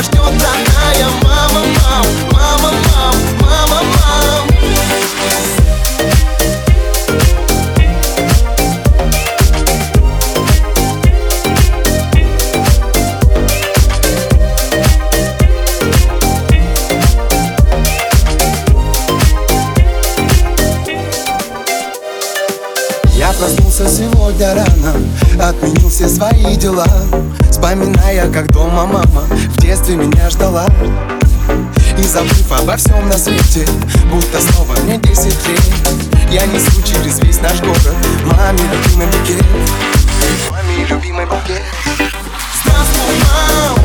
рожден, родная моя Отменил все свои дела Вспоминая, как дома мама В детстве меня ждала. И забыв обо всем на свете Будто снова мне десять лет Я несу через весь наш город Маме любимый букет. Маме любимый букет. Здравствуй, мам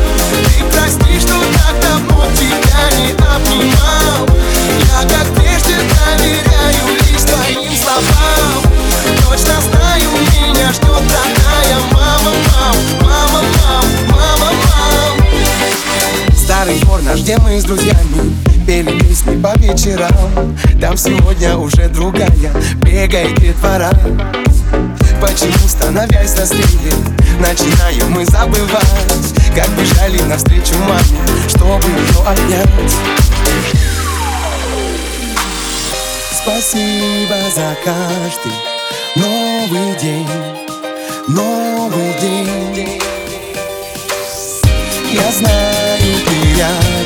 Старый двор наш, где мы с друзьями Пели песни по вечерам. Там сегодня уже другая Бегает детвора Почему, становясь взрослее Начинаем мы забывать Как бежали навстречу маме Чтобы ее обнять. Спасибо за каждый новый день Новый день. Я знаю, yeah